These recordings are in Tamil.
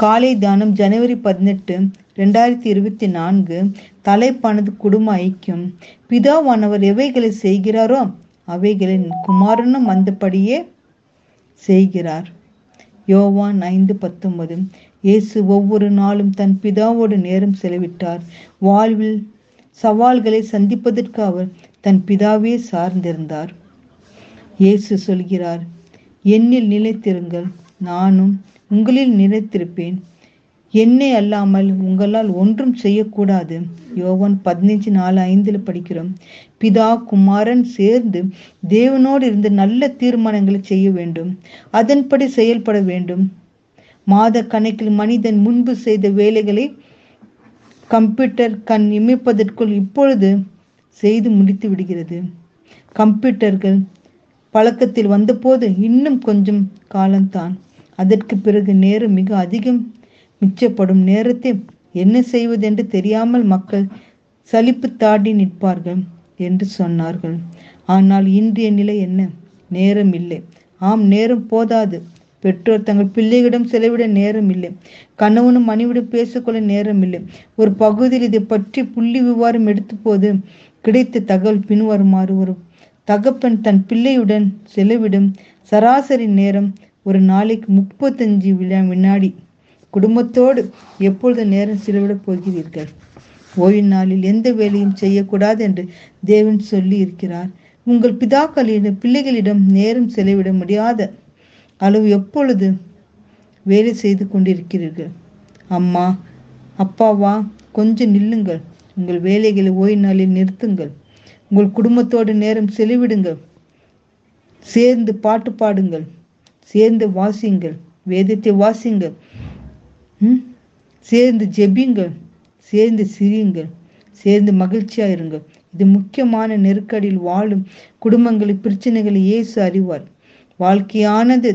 காலை தானம் ஜனவரி பதினெட்டு ரெண்டாயிரத்தி இருபத்தி நான்கு. தலைப்பானது குடும்ப ஐக்கியம். பிதாவானவர் எவைகளை செய்கிறாரோ அவைகளை குமாரனும் அந்தபடியே செய்கிறார். யோவான் ஐந்து பத்தொன்பது. இயேசு ஒவ்வொரு நாளும் தன் பிதாவோடு நேரம் செலவிட்டார். வாழ்வில் சவால்களை சந்திப்பதற்கு அவர் தன் பிதாவே சார்ந்திருந்தார். இயேசு சொல்கிறார் என்னில் நிலைத்திருங்கள். நானும் உங்களில் நிலைத்திருப்பேன். என்னை அல்லாமல் உங்களால் ஒன்றும் செய்யக்கூடாது. யோவன் பதினஞ்சு நாலு ஐந்தில் படிக்கிறோம். பிதா குமாரன் சேர்ந்து தேவனோடு இருந்து நல்ல தீர்மானங்களை செய்ய வேண்டும். அதன்படி செயல்பட வேண்டும். மாத கணக்கில் மனிதன் முன்பு செய்த வேலைகளை கம்ப்யூட்டர் கண் இமைப்பதற்குள் இப்பொழுது செய்து முடித்து விடுகிறது. கம்ப்யூட்டர்கள் பழக்கத்தில் வந்தபோது இன்னும் கொஞ்சம் காலம்தான். அதற்கு பிறகு நேரம் மிக அதிகம் மிச்சப்படும் நேரத்தை என்ன செய்வதென்று தெரியாமல் மக்கள் சலிப்பு தாடி நிற்பார்கள் என்று சொன்னார்கள். ஆனால் இன்றைய நிலை என்ன? நேரம் இல்லை. ஆம் நேரம் போதாது. பெற்றோர் தங்கள் பிள்ளைகளிடம் செலவிட நேரம் இல்லை. கணவனும் மனைவிடம் பேசிக்கொள்ள நேரம் இல்லை. ஒரு பகுதியில் இதை பற்றி புள்ளி விவரம் எடுத்த போது கிடைத்த தகவல் பின்வருமாறு ஒரு தகப்பன் தன் பிள்ளையுடன் செலவிடும் சராசரி நேரம் ஒரு நாளைக்கு முப்பத்தஞ்சு விழா வினாடி குடும்பத்தோடு எப்பொழுது நேரம் செலவிடப் போகிறீர்கள்? ஓய்வு நாளில் எந்த வேலையும் செய்யக்கூடாது என்று தேவன் சொல்லி இருக்கிறார். உங்கள் பிதாக்களிடம் பிள்ளைகளிடம் நேரம் செலவிட முடியாத அளவு எப்பொழுது வேலை செய்து கொண்டிருக்கிறீர்கள்? அம்மா அப்பாவா கொஞ்சம் நில்லுங்கள். உங்கள் வேலைகளை ஓய்வு நாளில் நிறுத்துங்கள். உங்கள் குடும்பத்தோடு நேரம் செலவிடுங்கள். சேர்ந்து பாட்டு பாடுங்கள். சேர்ந்து வாசிங்கள் வேதத்தை வாசிங்கள் ம்? சேர்ந்து ஜெபிங்கள் சேர்ந்து சிரியுங்கள் சேர்ந்து மகிழ்ச்சியா இருங்கள் இது முக்கியமான நெருக்கடியில் வாழும் குடும்பங்களின் பிரச்சனைகளை இயேசு அறிவார். வாழ்க்கையானது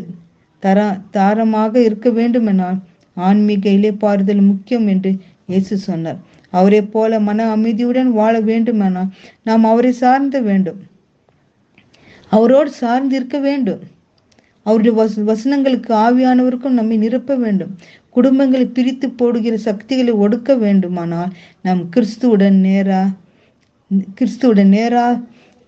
தர தாரமாக இருக்க வேண்டுமென்றால் ஆன்மீக இலைப்பாறுதல் முக்கியம் என்று இயேசு சொன்னார். அவரை போல மன அமைதியுடன் வாழ வேண்டுமென்றால் நாம் அவரை சார்ந்த வேண்டும். அவரோடு சார்ந்து இருக்க வேண்டும். அவருடைய வச வசனங்களுக்கு ஆவியானவருக்கும் நம்மை நிரப்ப வேண்டும். குடும்பங்களை பிரித்து போடுகிற சக்திகளை ஒடுக்க வேண்டுமானால் நாம் கிறிஸ்துவுடன் நேரா கிறிஸ்துவுடன் நேரா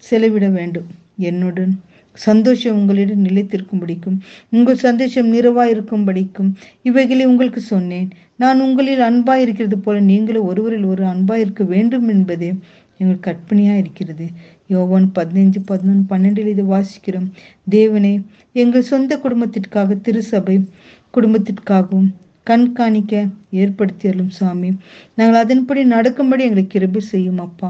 செலவிட வேண்டும். என்னுடன் சந்தோஷம் உங்களிடம் நிலைத்திருக்கும் படிக்கும் உங்கள் சந்தோஷம் நிறைவாய் இருக்கும் படிக்கும் இவைகளை உங்களுக்கு சொன்னேன். நான் உங்களில் அன்பாய் இருக்கிறது போல நீங்களும் ஒருவரில் ஒரு அன்பாய் இருக்க வேண்டும் என்பதே எங்கள் கற்பனையா இருக்கிறது. யோவான் பதினைஞ்சு பதினொன்று பன்னெண்டில் இதை வாசிக்கிறோம். தேவனே எங்கள் சொந்த குடும்பத்திற்காக திருசபை குடும்பத்திற்காகவும் கண்காணிக்க ஏற்படுத்தியலும் சாமி. நாங்கள் அதன்படி நடக்கும்படி எங்களுக்கு கிருபி செய்யும் அப்பா.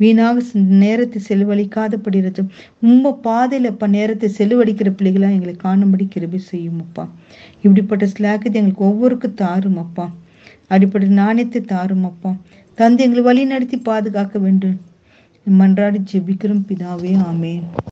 வீணாக நேரத்தை செலவழிக்காதபடிறது உம்ம பாதையில் இப்போ நேரத்தை செலவழிக்கிற பிள்ளைகளாக எங்களை காணும்படி கிருபி செய்யும் அப்பா. இப்படிப்பட்ட ஸ்லாக்கத்தை எங்களுக்கு ஒவ்வொருக்கும் தாரும் அப்பா. அடிப்படை நாணயத்தை தாரும் அப்பா. தந்தை எங்களை வழி நடத்தி பாதுகாக்க வேண்டும். மன்றாடி ஜெபிக்கிறோம் பிதாவே ஆமேன்.